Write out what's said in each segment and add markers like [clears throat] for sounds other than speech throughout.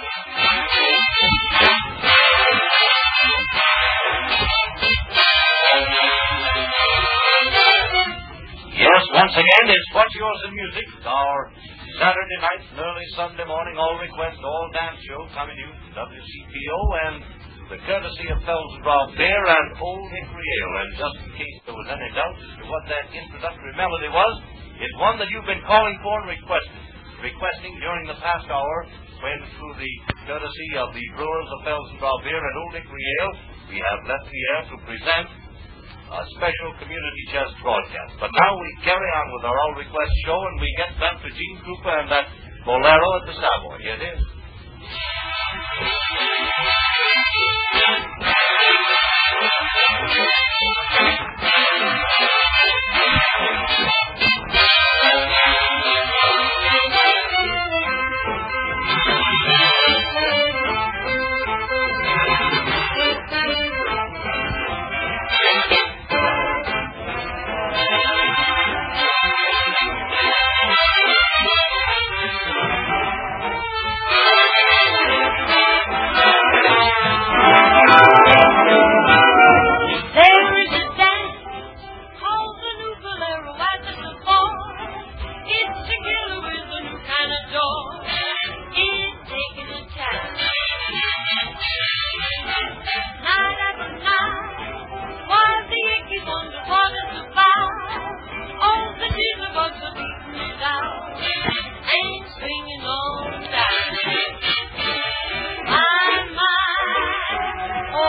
Yes, once again, it's What's Yours in Music, our Saturday night and early Sunday morning all request, all dance show coming to you from WCPO and the courtesy of Felsenbrau Beer and Old Hickory Ale. And just in case there was any doubt as to what that introductory melody was, it's one that you've been calling for and requesting, requesting during the past hour when through the courtesy of the brewers of Felsenbrau Beer and Old Ale, we have left the air to present a special community chess broadcast. But now we carry on with our all request show and we get back to Gene Cooper and that bolero at the Savoy. Here it is.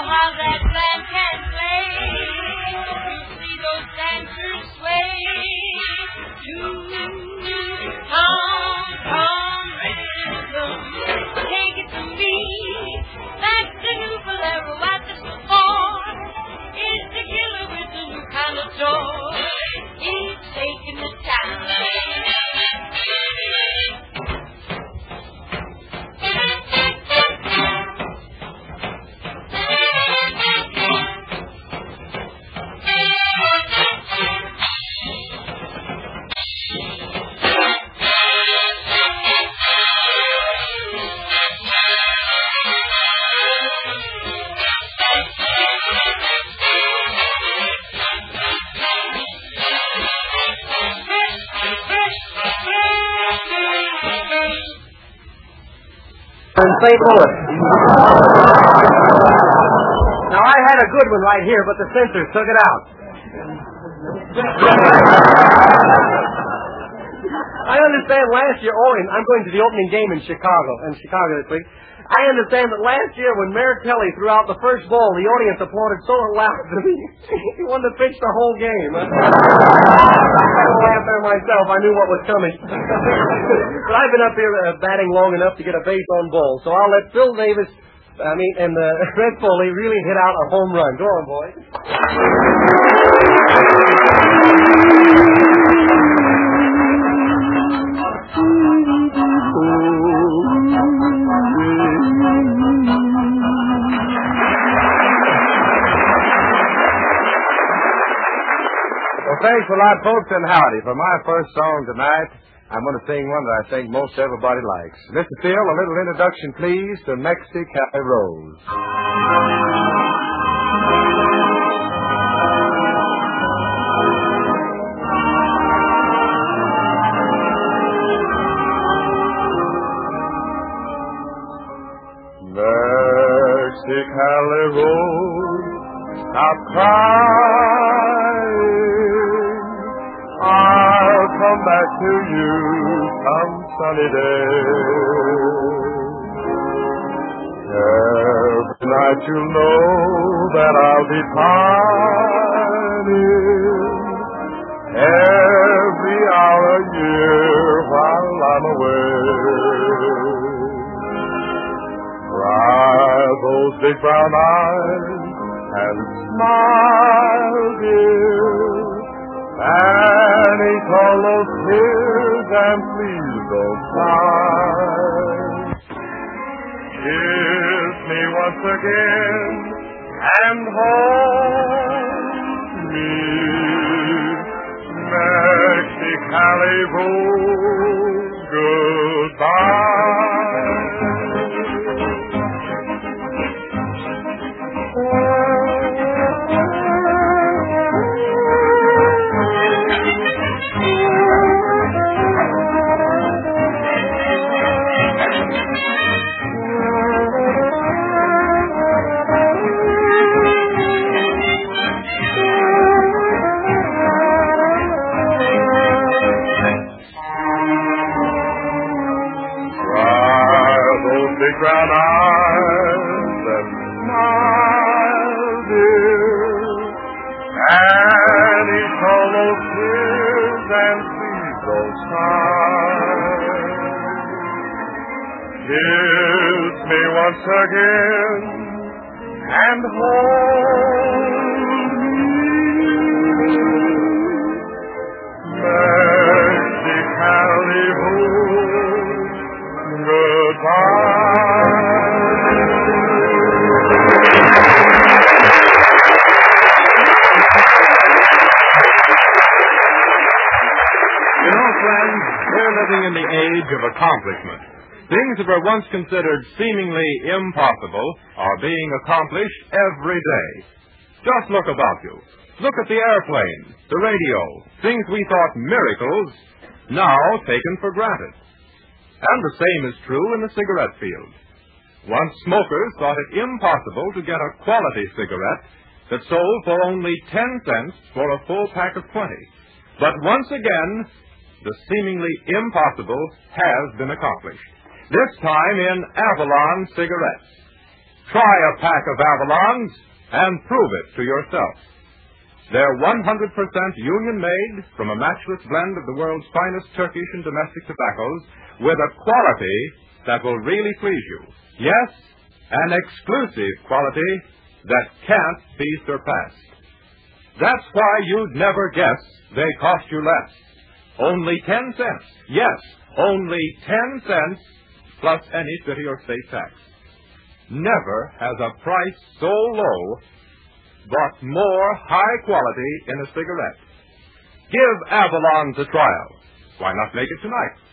How that can play. You see those dancers sway in St. Louis. Now I had a good one right here, but the censors took it out. I understand last year, oh, and I'm going to the opening game in Chicago, in Chicago this week. I understand that last year when Mayor Kelly threw out the first ball, the audience applauded so loud that he, [laughs] he wanted to pitch the whole game. I laughed there myself. I knew what was coming. [laughs] but I've been up here uh, batting long enough to get a base on ball, so I'll let Phil Davis, I mean, and uh, [laughs] Red Foley really hit out a home run. Go on, boys. Thanks a lot, folks, and howdy. For my first song tonight, I'm going to sing one that I think most everybody likes. Mr. Phil, a little introduction, please, to Mexicali Rose. Mexicali Rose, stop crying. Come back to you some sunny day. Every night you'll know that I'll be pining. Every hour, a year while I'm away. Dry those big brown eyes and smile, All those and please don't cry. Kiss me once again and hold me. Mexicali Rose, brown eyes that smile, dear, and each almost hears and sees those signs. Kiss me once again and hold me. Living in the age of accomplishment. Things that were once considered seemingly impossible are being accomplished every day. Just look about you. Look at the airplane, the radio, things we thought miracles, now taken for granted. And the same is true in the cigarette field. Once smokers thought it impossible to get a quality cigarette that sold for only 10 cents for a full pack of 20. But once again, the seemingly impossible has been accomplished. This time in Avalon cigarettes. Try a pack of Avalons and prove it to yourself. They're 100% union made from a matchless blend of the world's finest Turkish and domestic tobaccos with a quality that will really please you. Yes, an exclusive quality that can't be surpassed. That's why you'd never guess they cost you less. Only 10 cents. Yes, only 10 cents plus any city or state tax. Never has a price so low but more high quality in a cigarette. Give Avalon's a trial. Why not make it tonight?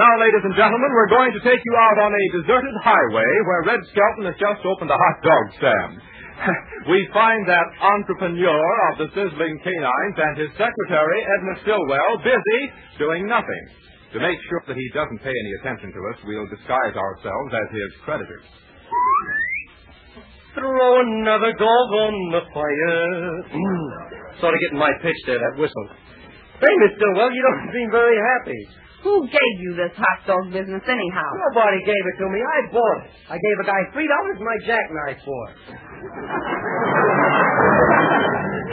Now, ladies and gentlemen, we're going to take you out on a deserted highway where Red Skelton has just opened a hot dog stand. [laughs] we find that entrepreneur of the sizzling canines and his secretary, Edna Stillwell, busy doing nothing. To make sure that he doesn't pay any attention to us, we'll disguise ourselves as his creditors. Throw another dog on the fire. [clears throat] sort of getting my pitch there, that whistle. Say, Miss Stillwell, you don't [laughs] seem very happy. Who gave you this hot dog business anyhow? Nobody gave it to me. I bought it. I gave a guy three dollars my jackknife for it.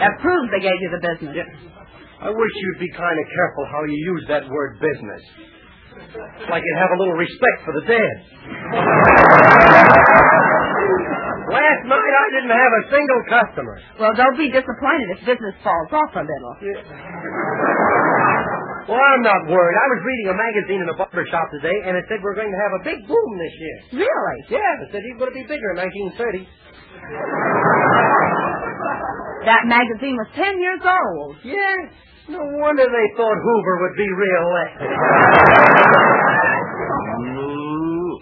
That proves they gave you the business. I wish you'd be kind of careful how you use that word business. It's like you'd have a little respect for the dead. Last night I didn't have a single customer. Well, don't be disappointed if business falls off a little. Well, I'm not worried. I was reading a magazine in a barber shop today, and it said we're going to have a big boom this year. Really? Yeah, it said he's going to be bigger in 1930. That magazine was ten years old. Yeah. No wonder they thought Hoover would be reelected.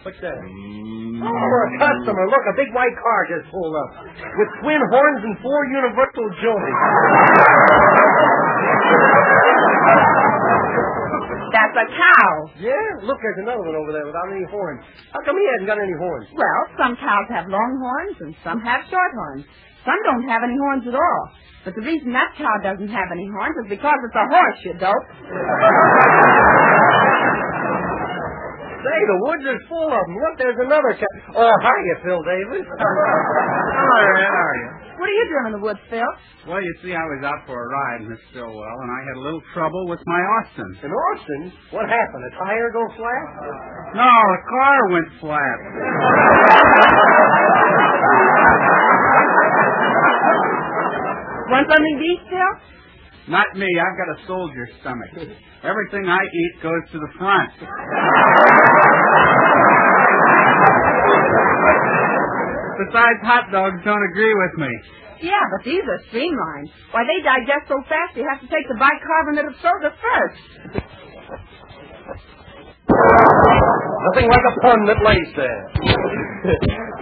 What's that? Oh, a customer. Look, a big white car just pulled up. With twin horns and four universal joints. That's a cow. Yeah, look, there's another one over there without any horns. How come he hasn't got any horns? Well, some cows have long horns and some have short horns. Some don't have any horns at all. But the reason that cow doesn't have any horns is because it's a horse, you dope. [laughs] Say, the woods are full of them. Look, there's another cat. Oh, hiya, Phil Davis. [laughs] Hello, Red. How are you? What are you doing in the woods, Phil? Well, you see, I was out for a ride, Miss Stillwell, and I had a little trouble with my Austin. In Austin? What happened? A tire go flat? No, the car went flat. Want something to eat, Phil? Not me. I've got a soldier stomach. Everything I eat goes to the front. Besides, hot dogs don't agree with me. Yeah, but these are streamlined. Why, they digest so fast you have to take the bicarbonate of soda first. Nothing like a pun that lays there.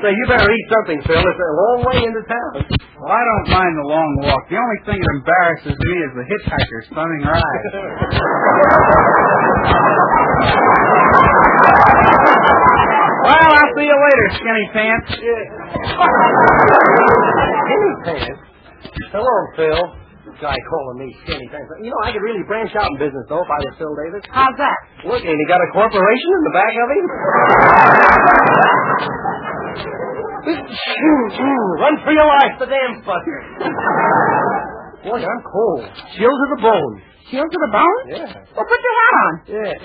Say, you better eat something, Phil. It's a long way into town. Well, I don't mind the long walk. The only thing that embarrasses me is the hitchhiker's bumming ride. Well, I'll see you later, skinny pants. Any pants? Hello, Phil. Guy calling me skinny. pants. You know, I could really branch out in business, though, if I was Phil Davis. How's that? Look, ain't he got a corporation in the back of him? Run for your life, the damn fucker. [laughs] Boy, I'm cold. Chilled to the bone. Chilled to the bone? Yeah. Well, put your hat on. Yeah. [laughs]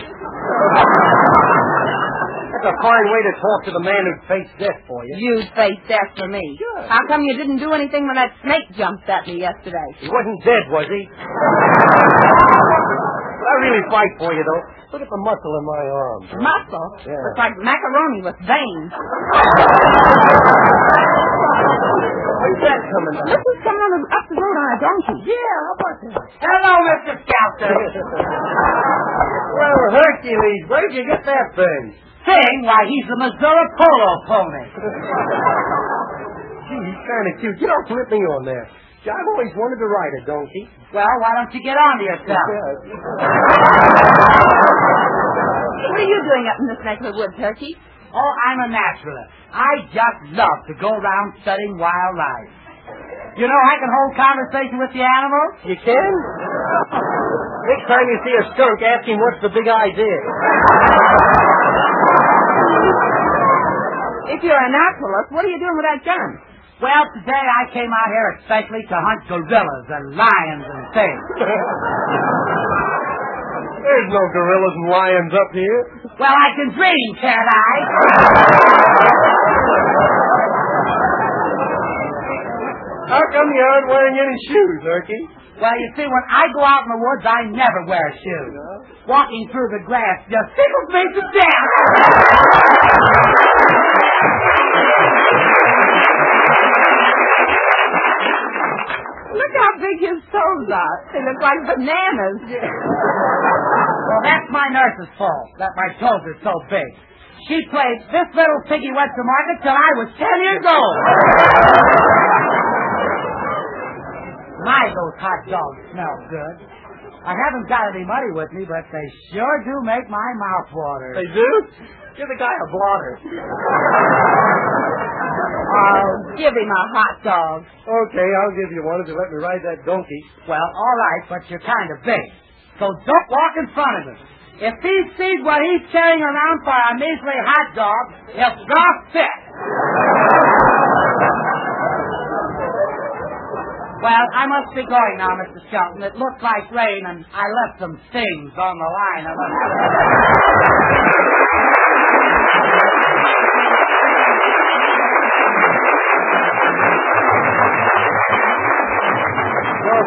That's a fine way to talk to the man who faced death for you. You faced death for me. Sure. How come you didn't do anything when that snake jumped at me yesterday? He wasn't dead, was he? [laughs] I really fight for you, though. Look at the muscle in my arm. Muscle? Yeah. Looks like macaroni with veins. Coming from? Look who's coming on the, up the road on a donkey. Yeah, how about that? Hello, Mr. Skelter. well, Hercules, where'd you get that thing? Thing? Why, he's the Missouri Polo pony. Gee, he's kind of cute. You don't flip me on there. Gee, I've always wanted to ride a donkey. Well, why don't you get on to yourself? What are you doing up in this neck of the woods, Turkey? Oh, I'm a naturalist. I just love to go around studying wildlife. You know, I can hold conversation with the animals. You can? Next time you see a skunk, ask him what's the big idea. If you're a naturalist, what are you doing with that gun? Well, today I came out here especially to hunt gorillas and lions and things. [laughs] There's no gorillas and lions up here. Well, I can dream, can't I? [laughs] How come you aren't wearing any shoes, Herky? Well, you see, when I go out in the woods, I never wear shoes. Walking through the grass just tickles me to death. Look how big his toes are. They look like bananas. Well, that's my nurse's fault, that my toes are so big. She played This Little Piggy Went to Market till I was 10 years old. My, those hot dogs smell good. I haven't got any money with me, but they sure do make my mouth water. They do? Give the guy a blotter. Oh, give him a hot dog. Okay, I'll give you one if you let me ride that donkey. Well, all right, but you're kind of big. So don't walk in front of him. If he sees what he's carrying around for a measly hot dog, he'll drop fit. Well, I must be going now, Mr. Shelton. It looked like rain, and I left some things on the line. No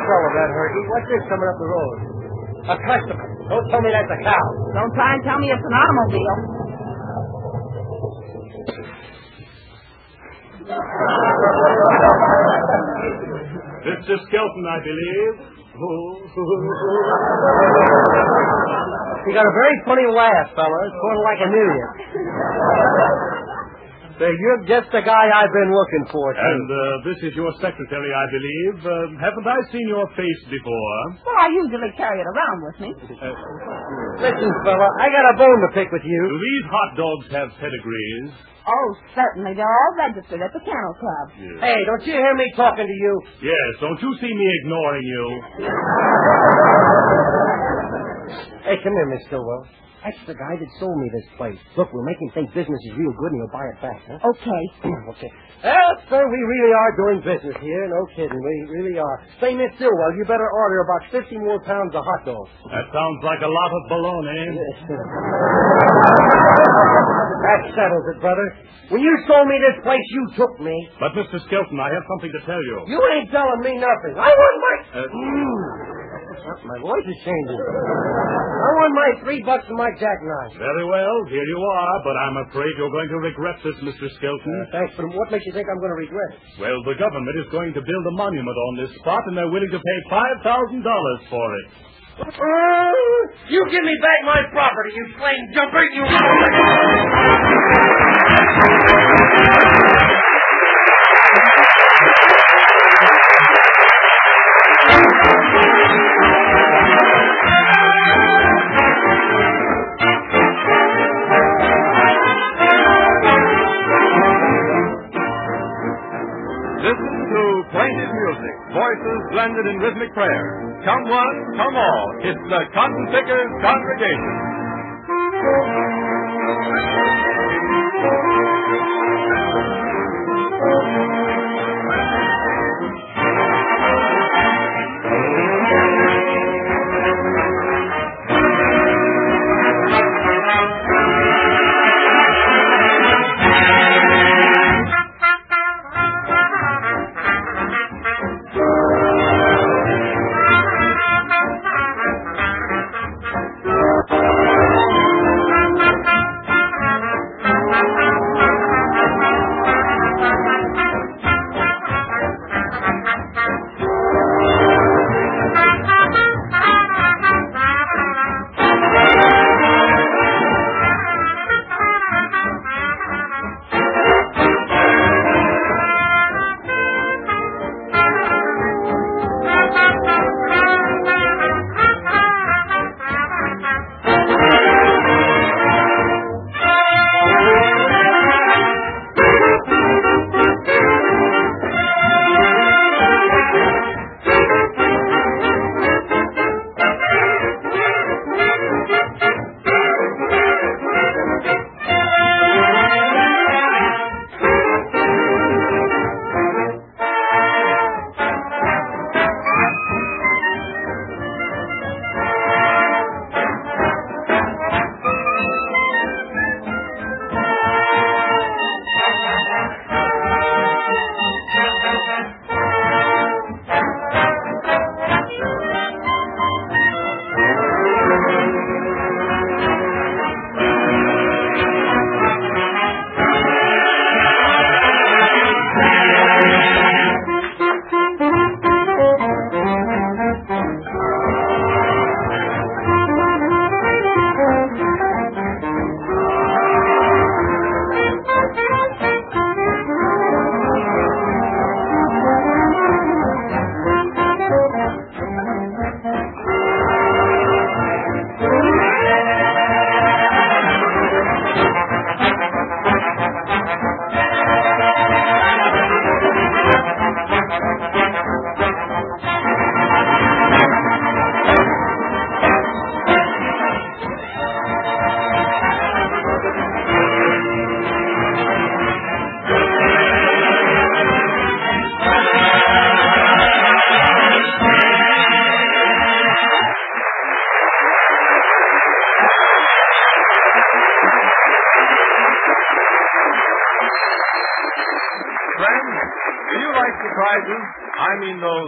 trouble, that Herky. What's this coming up the road? A customer. Don't tell me that's a cow. Don't try and tell me it's an automobile. Mr. Skelton, I believe. You got a very funny laugh, fella. Sort of like a million. Say, you're just the guy I've been looking for, too. And uh, this is your secretary, I believe. Uh, haven't I seen your face before? Well, I usually carry it around with me. Listen, fella, I got a bone to pick with you. Do these hot dogs have pedigrees? Oh, certainly. They're all registered at the Kennel Club. Hey, don't you hear me talking to you? Yes, don't you see me ignoring you? Hey, come here, Miss Stillwell. That's the guy that sold me this place. Look, we'll make him think business is real good and he'll buy it back, huh? Okay. [clears throat] okay. Well, sir, we really are doing business here. No kidding. We really are. Say, Miss Stillwell, you better order about 50 more pounds of hot dogs. That sounds like a lot of baloney. [laughs] that settles it, brother. When you sold me this place, you took me. But, Mr. Skelton, I have something to tell you. You ain't telling me nothing. I want my... Uh, Mm. My voice is changing. I want my three bucks and my jackknife. Very well, here you are, but I'm afraid you're going to regret this, Mr. Skelton. Thanks, but what makes you think I'm going to regret it? Well, the government is going to build a monument on this spot, and they're willing to pay $5,000 for it. Uh, you give me back my property, you flame jumper, you... in rhythmic prayer. Come one, come all. It's the Cotton Pickers Congregation.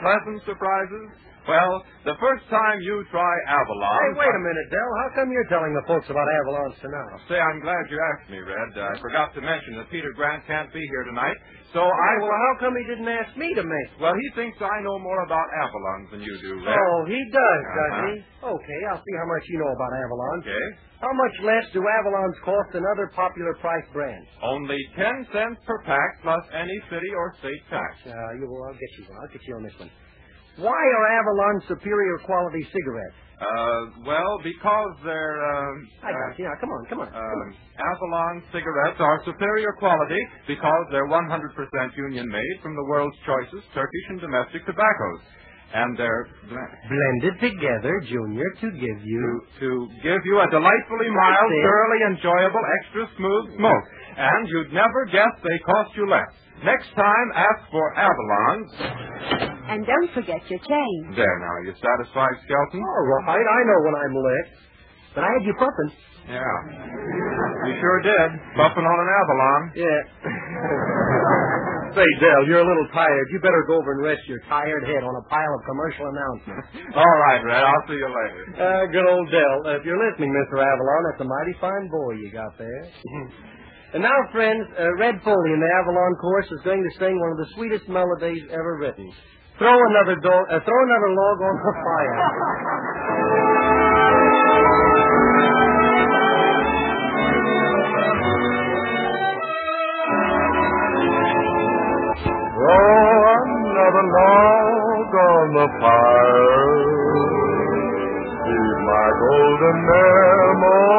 pleasant surprises? Well, the first time you try Avalon. Hey, wait a minute, Del. How come you're telling the folks about Avalon tonight? Say, I'm glad you asked me, Red. I forgot to mention that Peter Grant can't be here tonight, so I. Well, how come he didn't ask me to make? Well, he thinks I know more about Avalons than you do, Red. Oh, he does, does Uh-huh. he? Okay, I'll see how much you know about Avalon. Okay. How much less do Avalons cost than other popular price brands? Only ten cents per pack plus any city or state tax. Uh, you, well, I'll get you. one. I'll get you on this one. Why are Avalon superior quality cigarettes? Uh, well, because they're, um, I got you. Now, come on, come on. Um, Avalon cigarettes are superior quality because they're 100% union made from the world's choicest Turkish and domestic tobaccos. And they're bl- Blended together, Junior, to give you. to, to give you a delightfully mild, thoroughly enjoyable, extra smooth smoke. And you'd never guess they cost you less. Next time, ask for Avalon's. And don't forget your change. There now, you satisfied, Skelton? All right, I know when I'm licked. But I had you puffing. Yeah. You sure did. Buffing on an Avalon. Yeah. [laughs] Say, Del, you're a little tired. You better go over and rest your tired head on a pile of commercial announcements. [laughs] All right, Red. I'll see you later. Uh, good old Del. Uh, if you're listening, Mr. Avalon, that's a mighty fine boy you got there. [laughs] and now, friends, uh, Red Foley in the Avalon chorus is going to sing one of the sweetest melodies ever written. Throw another do- uh, throw another log on the fire. Throw another log on the fire. Keep my golden memories.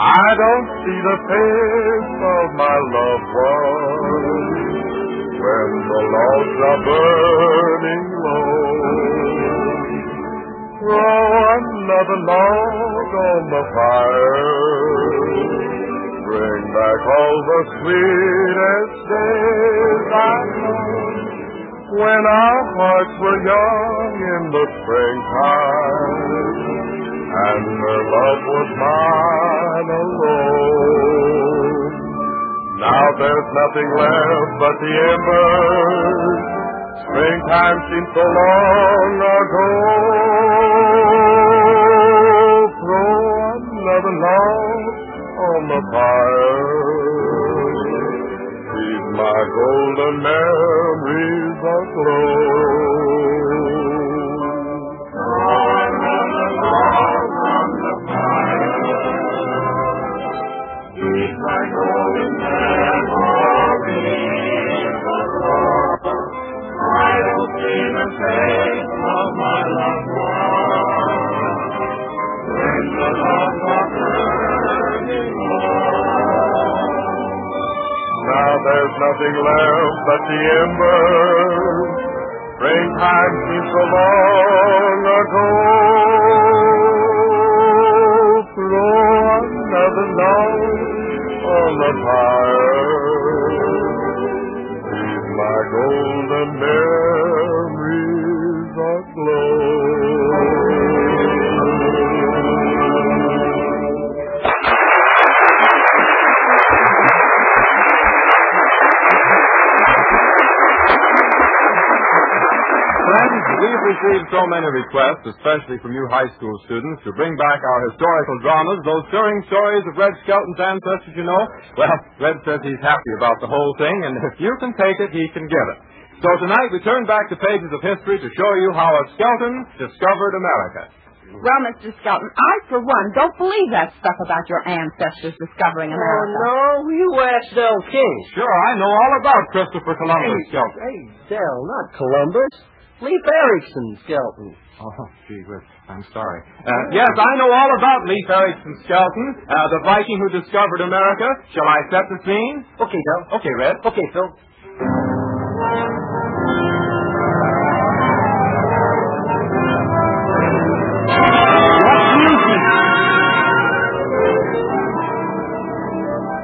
I don't see the face of my loved one. When the logs are burning low. Throw another log on the fire. Bring back all the sweetest days I know. When our hearts were young in the springtime, and her love was mine alone. Now there's nothing left but the embers. Springtime seems so long ago. Throw another log on the fire. Keep my golden memories aglow. There's nothing left but the embers. Springtime seems so long ago. Throw another log on the fire. Keep my golden memories we've received so many requests, especially from you high school students, to bring back our historical dramas, those stirring stories of Red Skelton's ancestors, you know. Well, Red says he's happy about the whole thing, and if you can take it, he can give it. So tonight we turn back to pages of history to show you how a Skelton discovered America. Well, Mr. Skelton, I, for one, don't believe that stuff about your ancestors discovering America. Oh, no, you asked Del King. Sure, I know all about Christopher Columbus Hey, Skelton. hey, Del, not Columbus. Leif Erikson Skelton. Oh, gee whiz, I'm sorry. Uh, yes, I know all about Leif Erikson Skelton, uh, the Viking who discovered America. Shall I set the scene? Okay, Del. Okay, Red. Okay, Phil.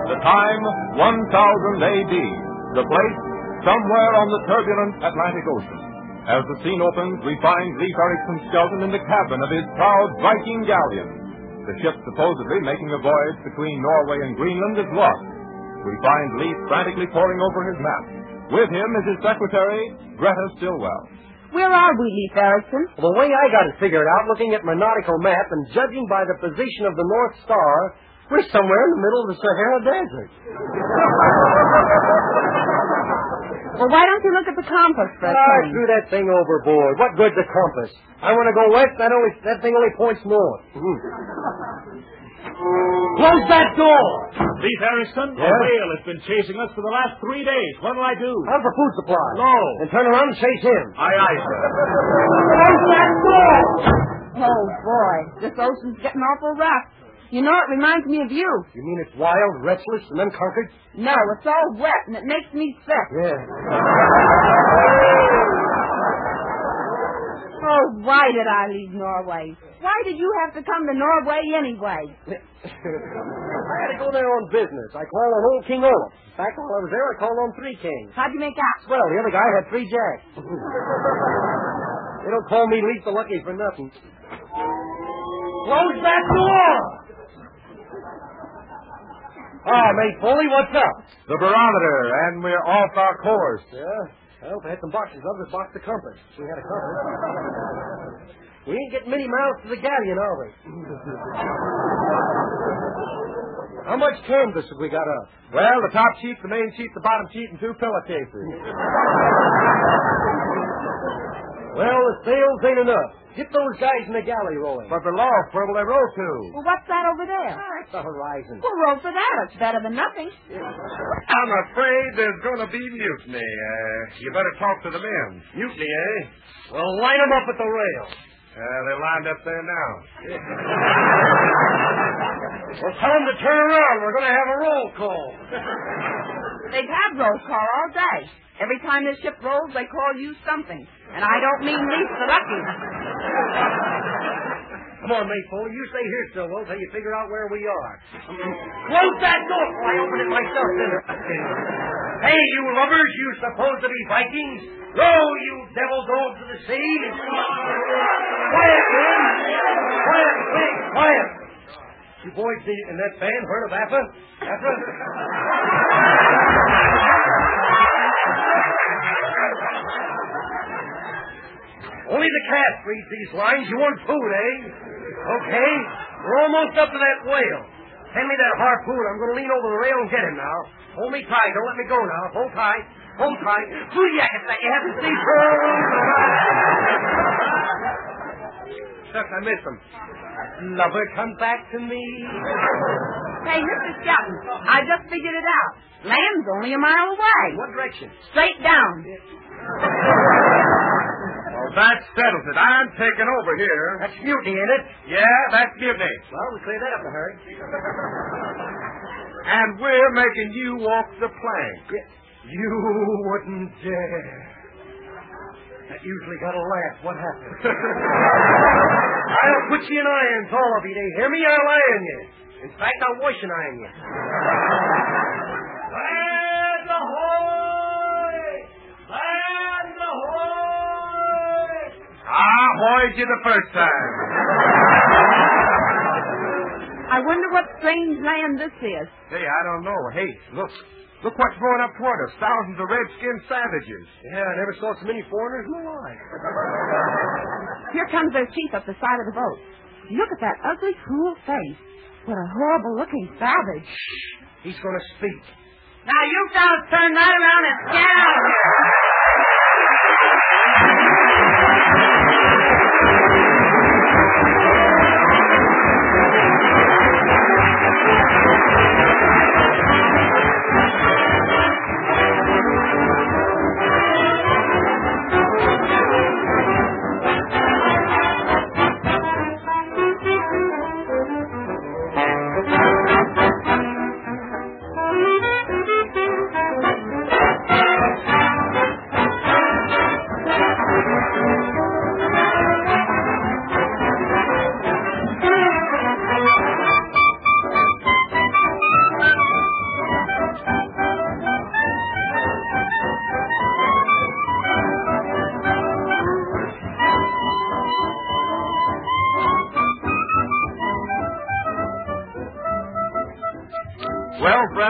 The time, 1000 AD. The place, somewhere on the turbulent Atlantic Ocean. As the scene opens, we find Leif Erikson Skelton in the cabin of his proud Viking galleon. The ship supposedly making a voyage between Norway and Greenland is lost. We find Leif frantically poring over his map. With him is his secretary, Greta Stillwell. Where are we, Leif Erikson? Well, the way I got it figured out, looking at my nautical map and judging by the position of the North Star, we're somewhere in the middle of the Sahara Desert. [laughs] Well, why don't you look at the compass for a I change? threw that thing overboard. What good's a compass? I want to go west, that, only, that thing only points north. Hmm. Close that door! Leif Harrison, a Yes? whale has been chasing us for the last three days. What'll I do? How's the food supply? No. And turn around and chase him. Aye, aye, sir. Close that door! Oh, boy, this ocean's getting awful rough. You know, it reminds me of you. You mean it's wild, restless, and unconquered? No, it's all wet, and it makes me sick. Yeah. Oh, why did I leave Norway? Why did you have to come to Norway anyway? [laughs] I had to go there on business. I called on old King Olaf. In fact, while I was there, I called on three kings. How'd you make out? Well, the other guy had three jacks. [laughs] they don't call me Leif the Lucky for nothing. Close that door! Ah, mate Foley, what's up? The barometer, and we're off our course. Yeah, well, I had some boxes of it, box the compass. We had a compass. we ain't getting many miles to the galleon, are we? [laughs] How much canvas have we got up? Well, the top sheet, the main sheet, the bottom sheet, and two pillowcases. [laughs] Well, the sails ain't enough. Get those guys in the galley rolling. But the loft, where will they row to? Well, what's that over there? That's the horizon. We'll row for that. It's better than nothing. I'm afraid there's going to be mutiny. Uh, you better talk to the men. Mutiny, eh? Well, line 'em up at the rail. Uh, they're lined up there now. Well, tell 'em to turn around. We're going to have a roll call. They've had roll call all day. Every time this ship rolls, they call you something. And I don't mean least the lucky. Come on, Maypole. You stay here, Stillwell, till you figure out where we are. Close that door before I open it myself, Dinner. Hey, you lovers, you supposed to be Vikings. Row, you devil dogs of the sea. Quiet, man. Quiet, please, quiet. You boys in that band heard of APA? APA? Only the cat reads these lines. You want food, eh? Okay. We're almost up to that whale. Hand me that harpoon. I'm going to lean over the rail and get him now. Hold me tight. Don't let me go now. Hold tight. Hold tight. Ooh, yeah, you have to see. Shucks, I missed him. Lover, come back to me. Hey, Mr. Skelton, I just figured it out. Land's only a mile away. What direction? Straight down. Well, that settles it. I'm taking over here. That's mutiny, ain't it? Yeah, that's mutiny. Well, we cleared that up in a hurry. [laughs] And we're making you walk the plank. You wouldn't dare. That usually got a laugh. What happened? [laughs] I'll put you in irons, all of you. They hear me? I'll iron you. In fact, I'll wash and iron you. Land ahoy! Land ahoy! Hoyed you the first time. I wonder what strange land this is. Hey, I don't know. Hey, look. Look what's going up toward us. Thousands of red-skinned savages. Yeah, I never saw so many foreigners in my life. Here comes their chief up the side of the boat. Look at that ugly, cruel face. What a horrible looking savage. Shh. He's going to speak. Now you fellas turn right around and get out of here.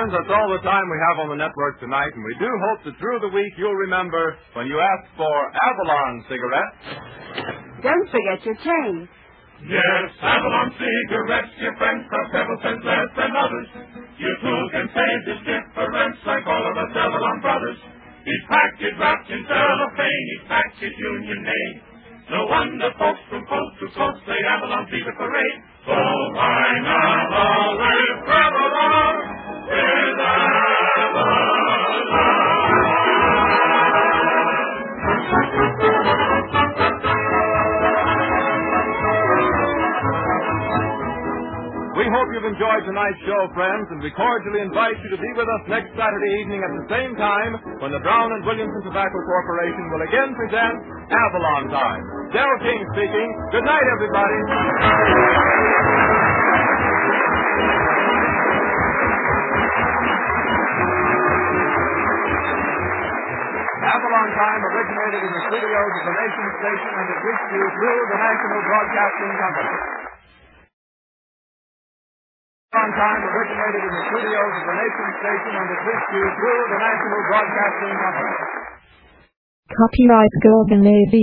Friends, that's all the time we have on the network tonight, and we do hope that through the week you'll remember when you ask for Avalon cigarettes. Don't forget your change. Yes, Avalon cigarettes, your friends cost several cents less than others. You too can save this difference like all of us Avalon brothers. Each package wrapped in cellophane, each package union made. No wonder folks from coast to coast say Avalon Fever Parade. So tonight's show, friends, and we cordially invite you to be with us next Saturday evening at the same time when the Brown and Williamson Tobacco Corporation will again present Avalon Time. Del King speaking. Good night, everybody. Avalon Time originated in the studios of the Nation Station and it reached you through the National Broadcasting Company. Originated in the studios of the Nation Station you through the National Broadcasting Company. Copyright Golden AV.